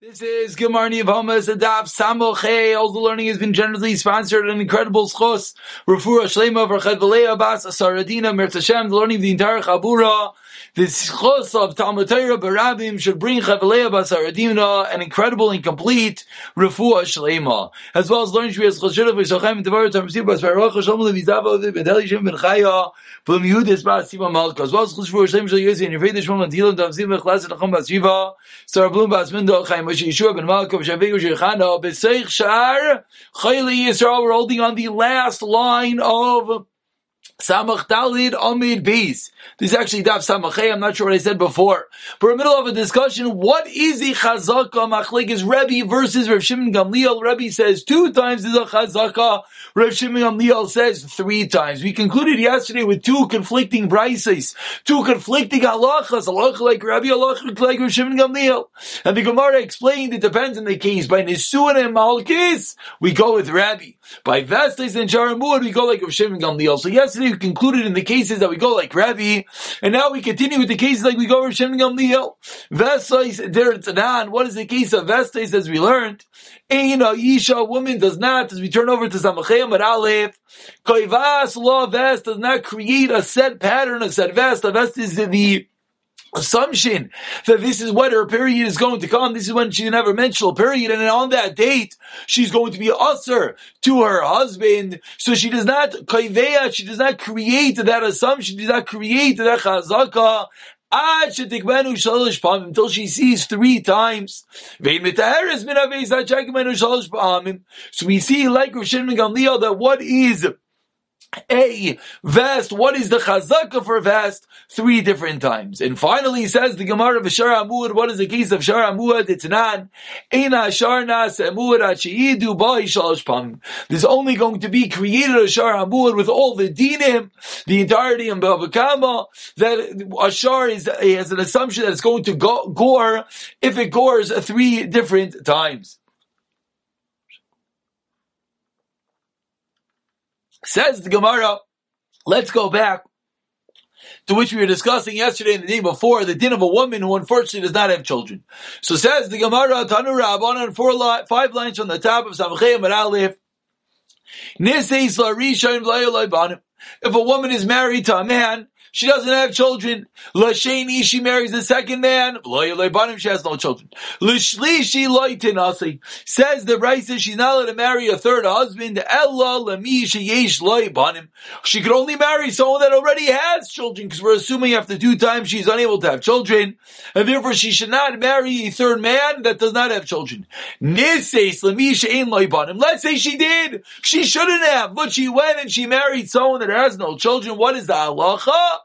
This is Gemarni of Homas Adaf Samoche. All the learning has been generously sponsored an incredible schos. Rafura Shlema Verched Velea Bas Asaradina Mertashem. The learning of the entire Chabura. The schos of Talmud Torah Barabim should bring Chavelea Bas Aradina an incredible and complete Rafua Shlema. As well as learning Shvias Choshedav V'Shachem Devar Tamsir Bas Baruch Shalom Levizava V'Bedeli Shem Ben Chaya B'Lam Yudis Bas Siva Malka. As well as Choshedav Shlem Shal Yosi and Yevei Deshmon Antilam Tamsir V'Chlas Nachom Bas Shiva Sarah Blum Bas Mindo Chaim Moshe Yeshua ben Malkov Shavigu Shechana B'Seich Shar Chayli Yisrael. We're holding on the last line of Samach Dalid Amid Beis. This is actually Daf Samachay. I'm not sure what I said before. But we're in the middle of a discussion. What is the Chazaka Machlik is Rebbe versus Rav Shimon Gamliel. Rebbe says two times is a Chazaka. Rav Shimon Gamliel says three times. We concluded yesterday with two conflicting brises, two conflicting halachas. Halacha like Rabbi, halacha like Rav Shimon Gamliel. And the Gemara explained it depends on the case. By Nisuan and Malkis, we go with Rabbi. By Vestes and Sharamud, we go like Rav Shimon Gamliel. So yesterday concluded in the cases that we go like Rabbi, and now we continue with the cases like we go Rav Shimon Gamliel. Vestes, there it's an What is the case of Vestes as we learned? Ein Isha, woman does not, as we turn over to Samachayim at Aleph, Koivas law vest does not create a set pattern, a set vest. A vest is the assumption that this is what her period is going to come. This is when she never menstrual period, and on that date she's going to be usher to her husband. So she does not she does not create that assumption, she does not create that chazaka. Until she sees three times. So we see, like Shimon Gamliel, that what is a vest. What is the chazaka for vest? Three different times. And finally, he says the Gemara of Shar Amud. What is the case of Shar Amud? It's nan. Eina Shar Nas Amud Achiidu Bai Shalosh There's only going to be created a Shar Amud with all the dinim, the entirety of Bava Kama, that Ashar is, has an assumption that it's going to go, gore if it gores three different times. Says the Gemara, let's go back to which we were discussing yesterday and the day before, the din of a woman who unfortunately does not have children. So says the Gemara, Tanu on four li- five lines on the top of Samachayim and Aleph, if a woman is married to a man she doesn't have children. Lasheni, she marries a second man. She has no children. Lishlishi loitinasi. Says the Raisa she's not allowed to marry a third husband. Ella lami. She could only marry someone that already has children because we're assuming after two times she's unable to have children. And therefore she should not marry a third man that does not have children. Let's say she did. She shouldn't have, but she went and she married someone that has no children. What is the halacha?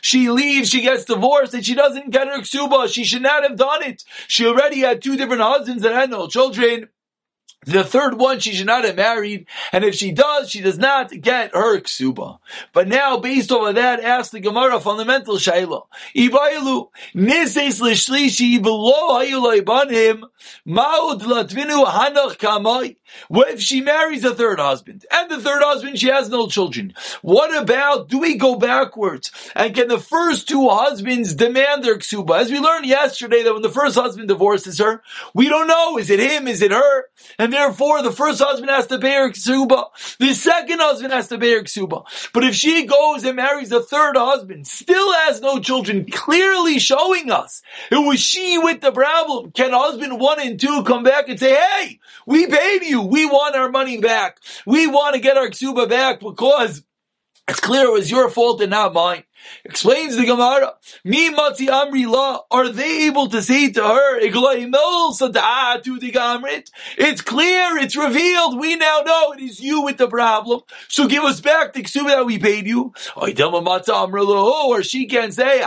She leaves, she gets divorced, and she doesn't get her ksuba. She should not have done it. She already had two different husbands that had no children. The third one she should not have married, and if she does, she does not get her ksuba. But now, based on that, ask the Gemara fundamental shayla. Ibayilu nises l'shlishi below maud latvinu hanach kamai. What if she marries a third husband, and the third husband she has no children? What about do we go backwards and can the first two husbands demand their ksuba? As we learned yesterday, that when the first husband divorces her, we don't know is it him, is it her, and therefore the first husband has to pay her ksuba. The second husband has to pay her ksuba. But if she goes and marries a third husband, still has no children, clearly showing us it was she with the problem. Can husband one and two come back and say, hey, we paid you, we want our money back, we want to get our ksuba back because it's clear it was your fault and not mine. Explains the Gemara, Mi Matzi Amri La, are they able to say to her, It's clear, it's revealed, we now know it is you with the problem, so give us back the ksuba that we paid you. Oh, or she can say,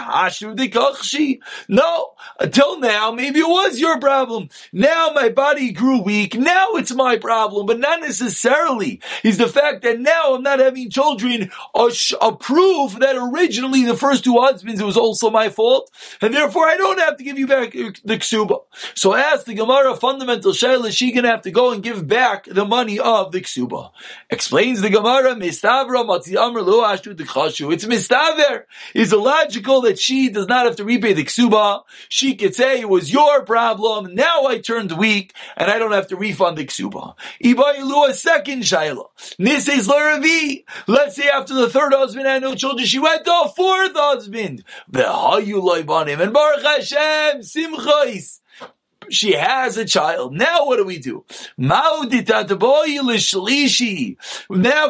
No, until now, maybe it was your problem. Now my body grew weak, now it's my problem, but not necessarily is the fact that now I'm not having children a, a proof that originally the first two husbands, it was also my fault, and therefore I don't have to give you back the ksuba. So ask the Gemara, fundamental shayla, she gonna have to go and give back the money of the ksuba. Explains the Gemara, mistavra matzi lo. It's mistaver. Is illogical that she does not have to repay the ksuba. She could say it was your problem. Now I turned weak, and I don't have to refund the ksuba. Ibayilu a second shayla. Nises. Let's say after the third husband had no children, she went to a fourth husband. And Baruch Hashem, simchais she has a child. Now what do we do? Now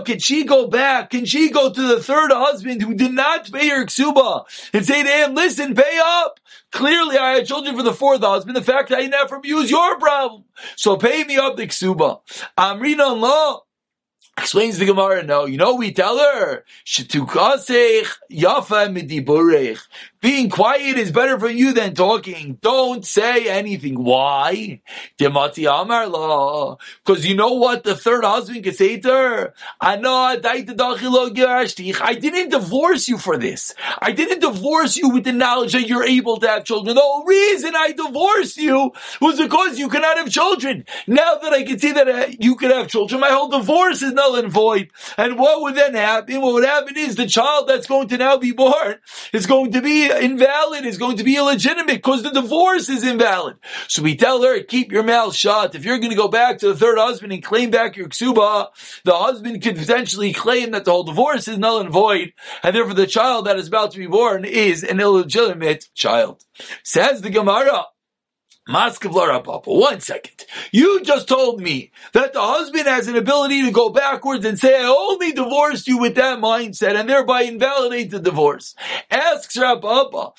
can she go back? Can she go to the third husband who did not pay her ksuba and say to him, listen, pay up. Clearly I had children for the fourth husband. The fact that I didn't your problem. So pay me up the ksuba. Amrina law. Explains the Gemara, no, you know we tell her, yafa. Being quiet is better for you than talking. Don't say anything. Why? Because you know what the third husband can say to her? I didn't divorce you for this. I didn't divorce you with the knowledge that you're able to have children. The whole reason I divorced you was because you cannot have children. Now that I can see that uh, you can have children, my whole divorce is null and void. And what would then happen? What would happen is the child that's going to now be born is going to be invalid, is going to be illegitimate because the divorce is invalid. So we tell her, keep your mouth shut. If you're going to go back to the third husband and claim back your ksuba, the husband could potentially claim that the whole divorce is null and void, and therefore the child that is about to be born is an illegitimate child. Says the Gemara, one second. You just told me that the husband has an ability to go backwards and say, I only divorced you with that mindset and thereby invalidate the divorce. Asks Rav Papa,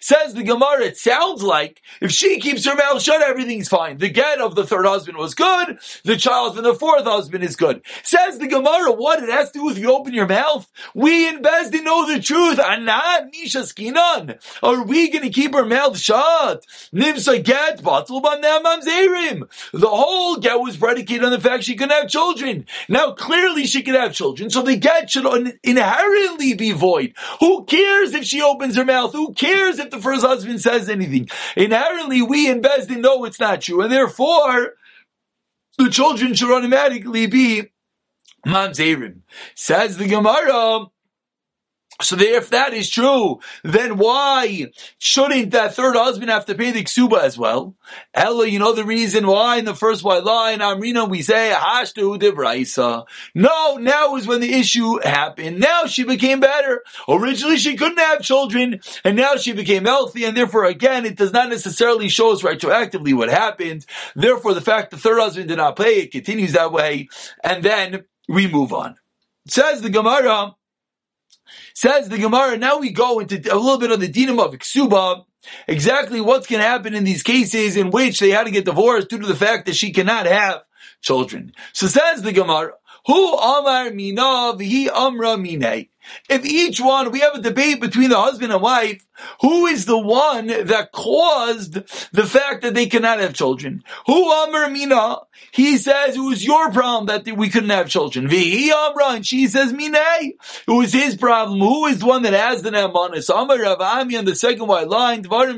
says the Gemara, it sounds like if she keeps her mouth shut, everything's fine. The get of the third husband was good. The child from the fourth husband is good. Says the Gemara, what it has to do with you open your mouth? We in Beis Din know the truth. Are we going to keep her mouth shut. Nimsa get. The whole get was predicated on the fact she couldn't have children. Now clearly she could have children, so the get should inherently be void. Who cares if she opens her mouth? Who cares if the first husband says anything? Inherently, we in Beis Din know it's not true, and therefore the children should automatically be mamzerim. Says the Gemara. So if that is true, then why shouldn't that third husband have to pay the ksuba as well? Ella, you know the reason why in the first white line, Amrina, we say, Hashtu de No, now is when the issue happened. Now she became better. Originally she couldn't have children, and now she became healthy, and therefore again, it does not necessarily show us retroactively what happened. Therefore, the fact the third husband did not pay, it continues that way, and then we move on. It says the Gemara, Says the Gemara, now we go into a little bit of the dinam of Ksuba, exactly what's going to happen in these cases in which they had to get divorced due to the fact that she cannot have children. So says the Gemara, who Amar Mina V'hi Amra Minei. If each one, we have a debate between the husband and wife, who is the one that caused the fact that they cannot have children? Who Amr Mina? He says it was your problem that we couldn't have children. Vihi Amra, and she says Minei. It was his problem. Who is the one that has the Namanis? Amr Rav Ami on the second white line, Dvarim.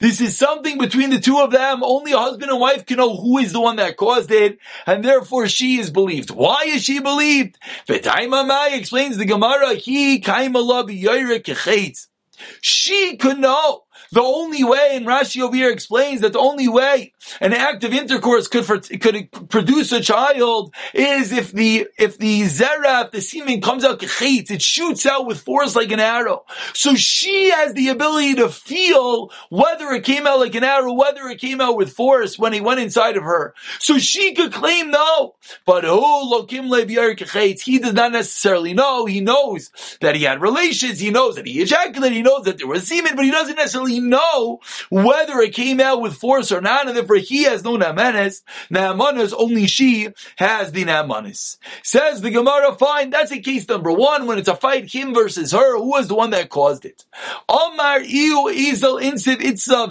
This is something between the two of them. Only a husband and wife can know who is the one that caused it, and therefore she is believed. Why is she believed? V'taimamai explains the Gemara, he kaimala b'yoyrek She could know. The only way, and Rashi over here explains that the only way an act of intercourse could for, could produce a child is if the if the zera, if the semen comes out kechetz, it shoots out with force like an arrow. So she has the ability to feel whether it came out like an arrow, whether it came out with force when he went inside of her. So she could claim no, but oh lokim he does not necessarily know. He knows that he had relations. He knows that he ejaculated. He knows that there was semen, but he doesn't necessarily know whether it came out with force or not, and therefore he has no namanis. Namanis, only she has the namanis. Says the Gemara, fine, that's a case number one, when it's a fight, him versus her, who was the one that caused it? Omar iu izel insiv itza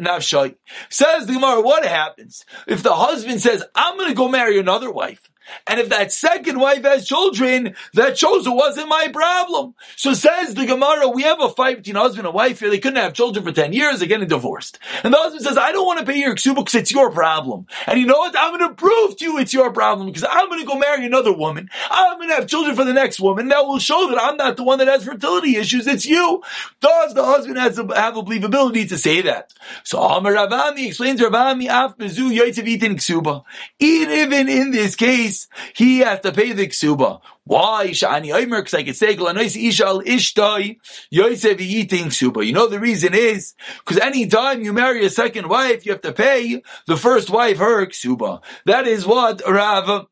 nafshay. Says the Gemara, what happens if the husband says, I'm gonna go marry another wife? And if that second wife has children, that shows it wasn't my problem. So says the Gemara, we have a fight between husband and wife here. They couldn't have children for 10 years. They're getting divorced. And the husband says, I don't want to pay your ksuba because it's your problem. And you know what? I'm going to prove to you it's your problem because I'm going to go marry another woman. I'm going to have children for the next woman. That will show that I'm not the one that has fertility issues. It's you. Does the husband has to have a believability to say that? So Amar Rav Ami explains Rav Ami af bezu yoitzav ksuba. Even in this case, he has to pay the ksuba. Why? Shani Omer, because I could say, Ishal Ishtai, Yosef eating suba. You know the reason is, because any time you marry a second wife, you have to pay the first wife her ksuba. That is what Rav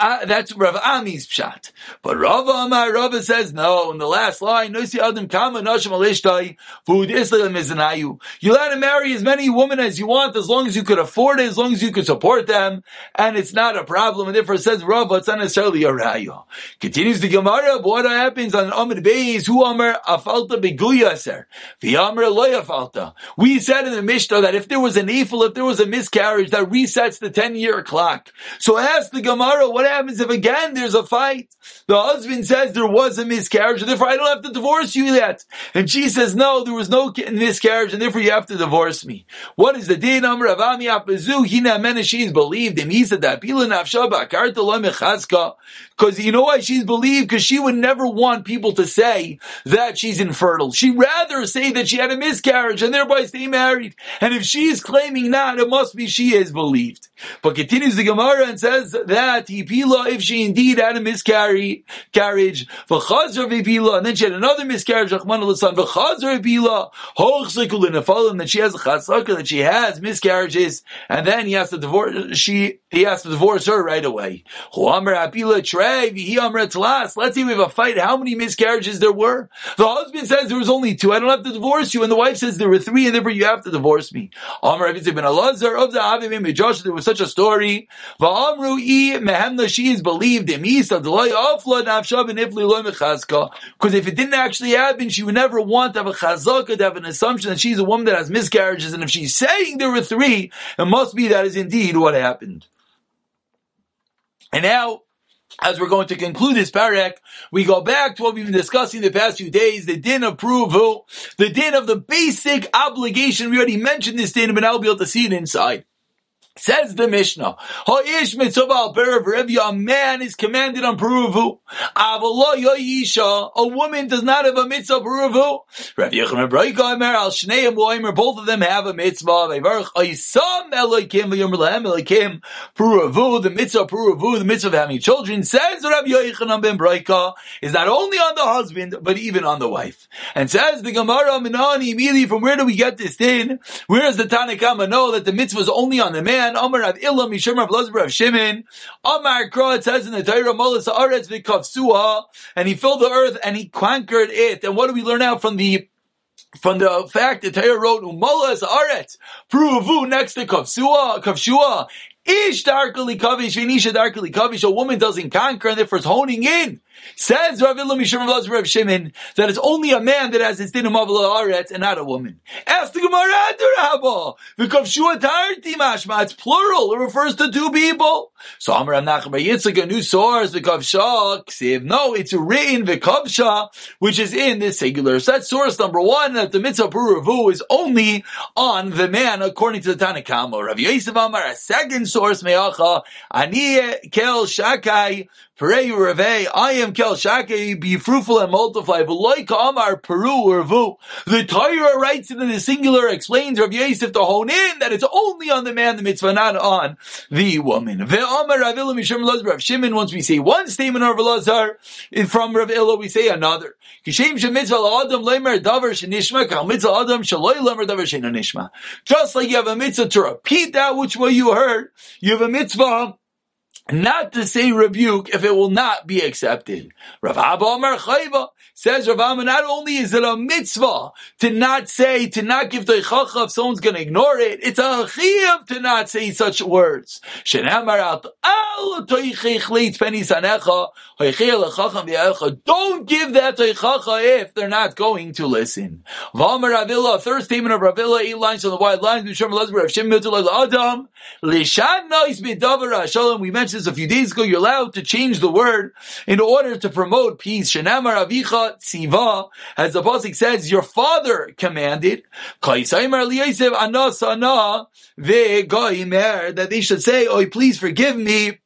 uh, that's Rav Ami's pshat. But Rav Amar Rav says no. In the last line, Adam Food Islam Mizanayu. You let him marry as many women as you want, as long as you could afford it, as long as you could support them, and it's not a problem. And therefore, it says Rav, it's not necessarily a raya. Continues the Gemara. What happens on Amr Beis? Who Amr Afalta Beguyaser? The Amr Afalta. We said in the Mishnah that if there was an evil, if there was a miscarriage, that resets the ten year clock. So ask the Gemara, what happens if again there's a fight? The husband says there was a miscarriage, and therefore I don't have to divorce you yet. And she says, no, there was no miscarriage, and therefore you have to divorce me. What is the din? Amr Avami Apazu, Hina Mena, she's believed him. He said that. Because you know why she's believed? Because she would never want people to say that she's infertile. She'd rather say that she had a miscarriage and thereby stay married. And if she is claiming that, it must be she is believed. But continues the Gemara and says that he if she indeed had a miscarriage, carriage, and then she had another miscarriage, v'chazar pila, and that she has a chazaka, that she has miscarriages, and then he has to divorce, she, he has to divorce her right away. Let's say we have a fight, how many miscarriages there were? The husband says there was only two, I don't have to divorce you, and the wife says there were three, and therefore you have to divorce me. There was such a story. Mehemna, she is believed him. Because if it didn't actually happen, she would never want to have a chazaka, to have an assumption that she's a woman that has miscarriages, and if she's saying there were three, it must be that is indeed what happened. And now, as we're going to conclude this parak, we go back to what we've been discussing the past few days, the din of approval, the din of the basic obligation. We already mentioned this din, but we'll be able to see it inside. Says the Mishnah, Ha'ish mitzvah al a man is commanded on peruvu. Avalo yoyisha, a woman does not have a mitzvah peruvu. Rav Yechon Rabbeika Omer al Shneim Loimer, both of them have a mitzvah. Vayvarch Oisam Elokim v'yomer lehem Elokim peruvu, the mitzvah peruvu, the mitzvah of having children, says Rav Yechon ben is not only on the husband, but even on the wife. And says the Gemara Minani, immediately from where do we get this in? Where does the Tanakhama know that the mitzvah is only on the man? Man, Amar Rav Illa, Mishum Rav Lazar Rav Shimon, Amar Kra, it says in the Torah, Molas Aretz V'Kavsuha, and he filled the earth and he conquered it. And what do we learn out from the from the fact that Torah wrote Umolas Aretz, Pruvu next to Kavsua, Kavshua, Ish darkly kavish, Vinisha darkly kavish, a woman doesn't conquer and therefore is honing in Says Rav Mishum Rav Shimon that it's only a man that has his din of Aretz and not a woman. Ask the Gemara. It's plural. It refers to two people. So Amar Nachman Yitzchak, a new source, V'kavsha, ksiv. No, it's written V'kavsha, which is in this singular. So that's source number one, that the mitzvah Puravu is only on the man, according to the Tanakhama. Rav Yosef Amar, a second source, Me'acha, Ani Kel Shakai, I am Kel Shake, be fruitful and multiply. But like Amar Peru or Vu, the Torah writes it in the singular, explains Rav Yosef to hone in that it's only on the man the mitzvah, not on the woman. Ve'amar Rav Illa Mishum Rav Shimon, once we say one statement of Lazar, eh, from Rav Illa we say another. Just like you have a mitzvah to repeat that which way you heard, you have a mitzvah not to say rebuke if it will not be accepted. Rav Abba Amar Chayva says Rav Amma, not only is it a mitzvah to not say, to not give teichacha if someone's going to ignore it, it's a chiyav to not say such words. Don't give that teichacha if they're not going to listen. V'amar Rav Illa, third statement of Rav Illa, eight lines on the wide lines, we mentioned A few days ago, you're allowed to change the word in order to promote peace. Shenamar avicha tziva, as the pasuk says, your father commanded. That they should say, "Oh, please forgive me."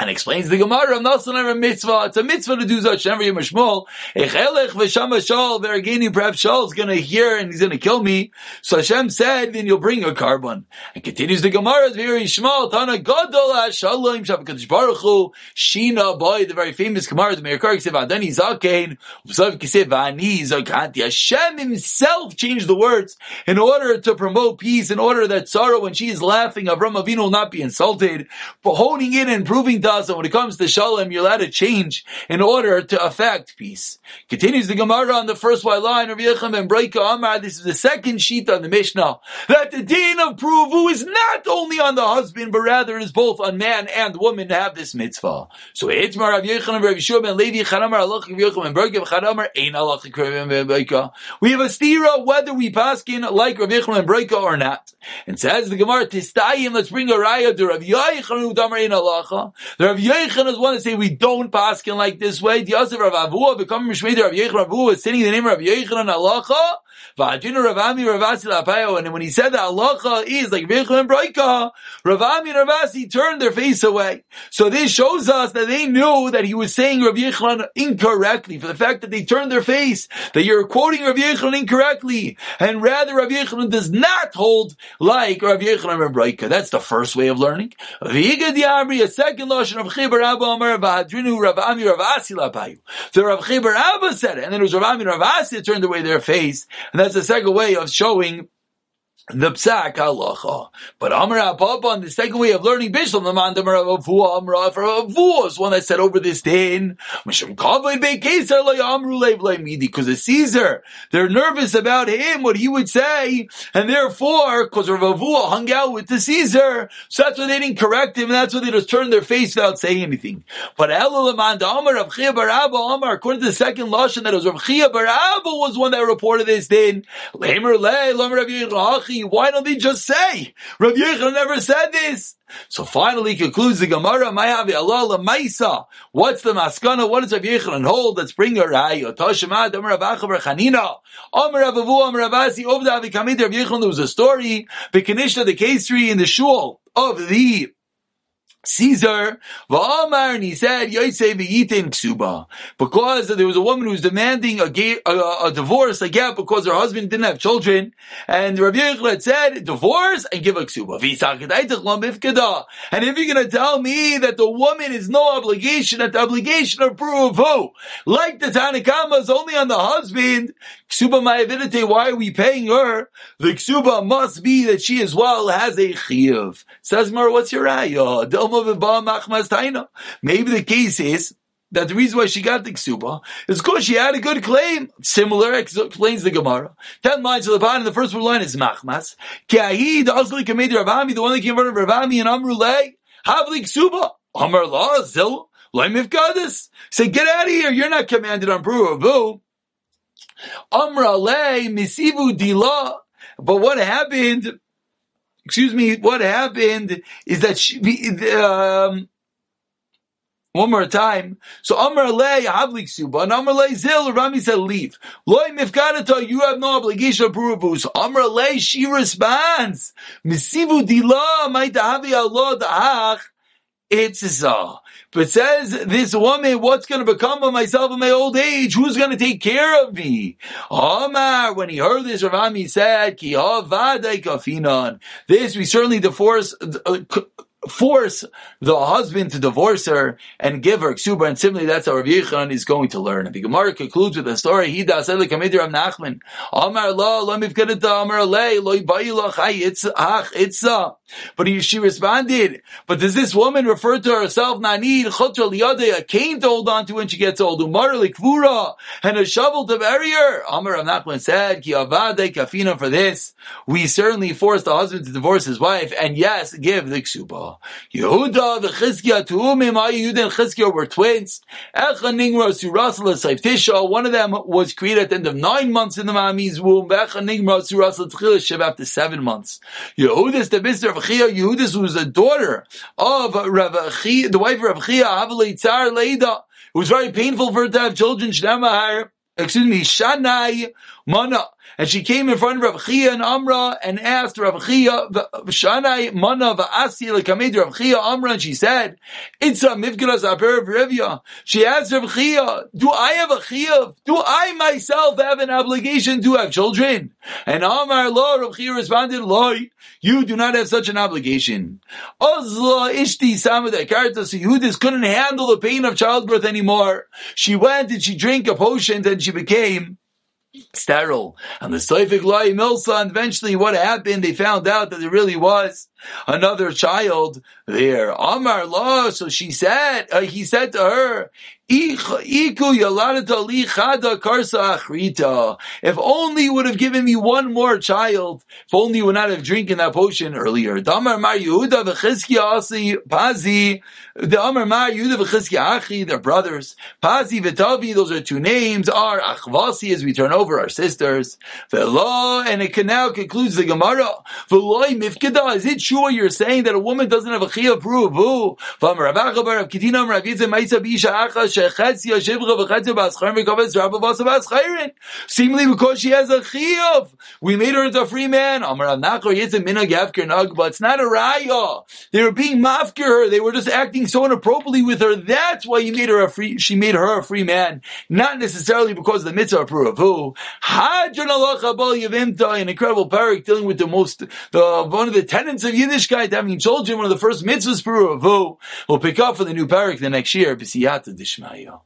And explains the Gemara Nasan a mitzvah. It's a mitzvah to do such. Never Yemashmol. Echelech v'shama shal veragini. Perhaps Shaul's going to hear and he's going to kill me. So Hashem said, then you'll bring a carbon. And continues the Gemara. Very Yishmael. Tana gadol shalom shavakadosh baruch hu. Shina boy. The very famous Gemara. The Meir Kark zakein. Zakanti. Hashem himself changed the words in order to promote peace. In order that Sarah, when she is laughing, Avraham Avinu will not be insulted. For holding in and proving and when it comes to shalom, you're allowed to change in order to affect peace. Continues the Gemara on the first white line of Yechim and Breika Amar. This is the second sheet on the Mishnah that the din of Pruvu is not only on the husband, but rather is both on man and woman to have this mitzvah. So Eitzmar Rav Yechim and Rav Yeshua ben Levi Chanamar Allah Yechim and Breika Chanamar Ein Allah Breika. We have a stira whether we paskin like Rav Yechim and Breika or not. And says the Gemara Tistayim. Let's bring a raya to Rav Yechim Damar Ein Allah. The Rav Yechon is one to say we don't paskin like this way. The Yosef Rav Avua becoming Mishmeder Rav Yechon Rav Avua is sitting in the name of Rav Yechon and Halacha. Rav Ami Ravasi Lapayo. And when he said that Halacha is like Yechon and Broika, Rav Ami and Rav Asi turned their face away. So this shows us that they knew that he was saying Rav Yechon incorrectly for the fact that they turned their face, that you're quoting Rav Yechon incorrectly. And rather Rav Yechon does not hold like Rav Yechon and Broika. That's the first way of learning. A second Lashon Rav Chibar Abba Amar Vahadrinu Rav Ami Rav Lapayu. So Rav Chibar Abba said it, and then it was Rav Ami Rav Asi turned away their face, and the second way of showing the psak halacha. But Papa, on the second way of learning Bishlam, the man Amar Avua, Amar Avua is one that said over this din, because the Caesar, they're nervous about him, what he would say, and therefore, because Rav Avua hung out with the Caesar, so that's why they didn't correct him, and that's why they just turned their face without saying anything. But Elulaman, Amar Rav Chia Barabba, Amar, according to the second Lashon, that it was Rav Chia Barabba was one that reported this din. Lamer Lamer Why don't they just say? Rav Yechon never said this. So finally concludes the Gemara, Mayavi Allah Maisa. What's the maskana? What does Rav Yechon hold? Let's bring her raya. Toshemad, Amar Rav Achavar Chanina. Amar Rav Avu, Amar Rav Asi, over the Avikamid Rav Yechon, there was a story, the Bekanishna, the tree in the shul of the Caesar, V'amar, and he said, Yosef v'yitin ksuba. Because there was a woman who was demanding a, a, a, divorce, a gap, because her husband didn't have children, and Rabbi Yechlet said, divorce and give a ksuba. And if you're gonna tell me that the woman is no obligation, that the obligation of who? Like the Tanakama is only on the husband, ksuba ma'avidite, why are we paying her? The ksuba must be that she as well has a chiyuv. Says Mar, what's your taina. Maybe the case is that the reason why she got the ksuba is because she had a good claim. Similar explains the Gemara. Ten lines to the bottom. The first line is machmas. Kiahid asli kamedi Rav Ami, the one that came from Rav Ami and Amrulay. Havli ksuba. Amar la zil. Laimif Say, get out of here. You're not commanded on Pruvavu. Amra misivu dila. But what happened? excuse me, what happened is that she, um, one more time. So Amar Lei Havlik Suba and Lei Zil Rami said leave. Loi Mifkadata, you have no obligation of Purubu. So Amar Lei she responds. Misivu Dila Maita Havi Allah Da'ach. It's a but says this woman, what's going to become of myself in my old age? Who's going to take care of me? Omar, when he heard this, Rav Ami said, Ki This we certainly divorce, uh, force the husband to divorce her and give her ksuba, and similarly, that's how Rav Yechon is going to learn. And the Gemara concludes with a story. He does like Kamidir of Nachman. Amar lo lo mifkadeta Amar le lo yibayilach ach itza. But he, she responded, but does this woman refer to herself, Nanid, Chotra Liyade, a cane to hold on to when she gets old, Umar Likvura, and a shovel to bury her? Amar Rav Nachman said, Ki avade kafina for this. We certainly force the husband to divorce his wife, and yes, give the ksuba. Yehuda, the Chizkiah, Tuumim, Yehuda and Chizkiah were twins. Echa Ningra, Surasala, Saiftisha, one of them was created at the end of nine months in the Mami's womb. Echa Ningra, Surasala, tchilashev after seven months. Yehuda is the Mr. of Rav Chia Yehudis was a daughter of Rav Chia, the wife of Rav Chia, Havali Tzar Leida. It was very painful for her to have children. Shnamahar, excuse me, Shanai Mana. And she came in front of Rav Chia and Amra and asked Rav Chia, Shanai Mana Va'asi Lekamed Rav Chia Amra, and she said, It's a Mivkilas Aber Revya. She asked Rav Chia, do I have a Chia? Do I myself have an obligation to have children? And Amar Lo, Rav Chia responded, Loi, you do not have such an obligation. Ozla Ishti Samad Akarta, so Yehudis couldn't handle the pain of childbirth anymore. She went and she drank a potion and she became sterile. And the Soifik Lai Milsa, and eventually what happened, they found out that it really was another child there. Amar La, so she said, uh, he said to her, if only you would have given me one more child, if only you would not have drinking that potion earlier. Damar Mar Yehuda v'Chizkiya Pazi, the Amar Mar Yehuda v'Chizkiya Achi, they're brothers. Pazi v'Tavi, those are two names, are Achvasi as we turn over our sisters. V'lo, and it can now concludes the Gemara. Is it true you're saying that a woman doesn't have a chiyah proof? V'amar Ravacha bar Rav Kitina Rav Yitzim Ma'isa B'isha Acha Seemingly because she has a chiyuv, we made her into a free man. But it's not a raya. They were being mafkir her. They were just acting so inappropriately with her. That's why he made her a free. She made her a free man, not necessarily because of the mitzvah of who. An incredible parak dealing with the most, the one of the tenets of Yiddishkeit, having children. One of the first mitzvahs for who. We'll pick up for the new parak the next year. B'siyata dishmaya.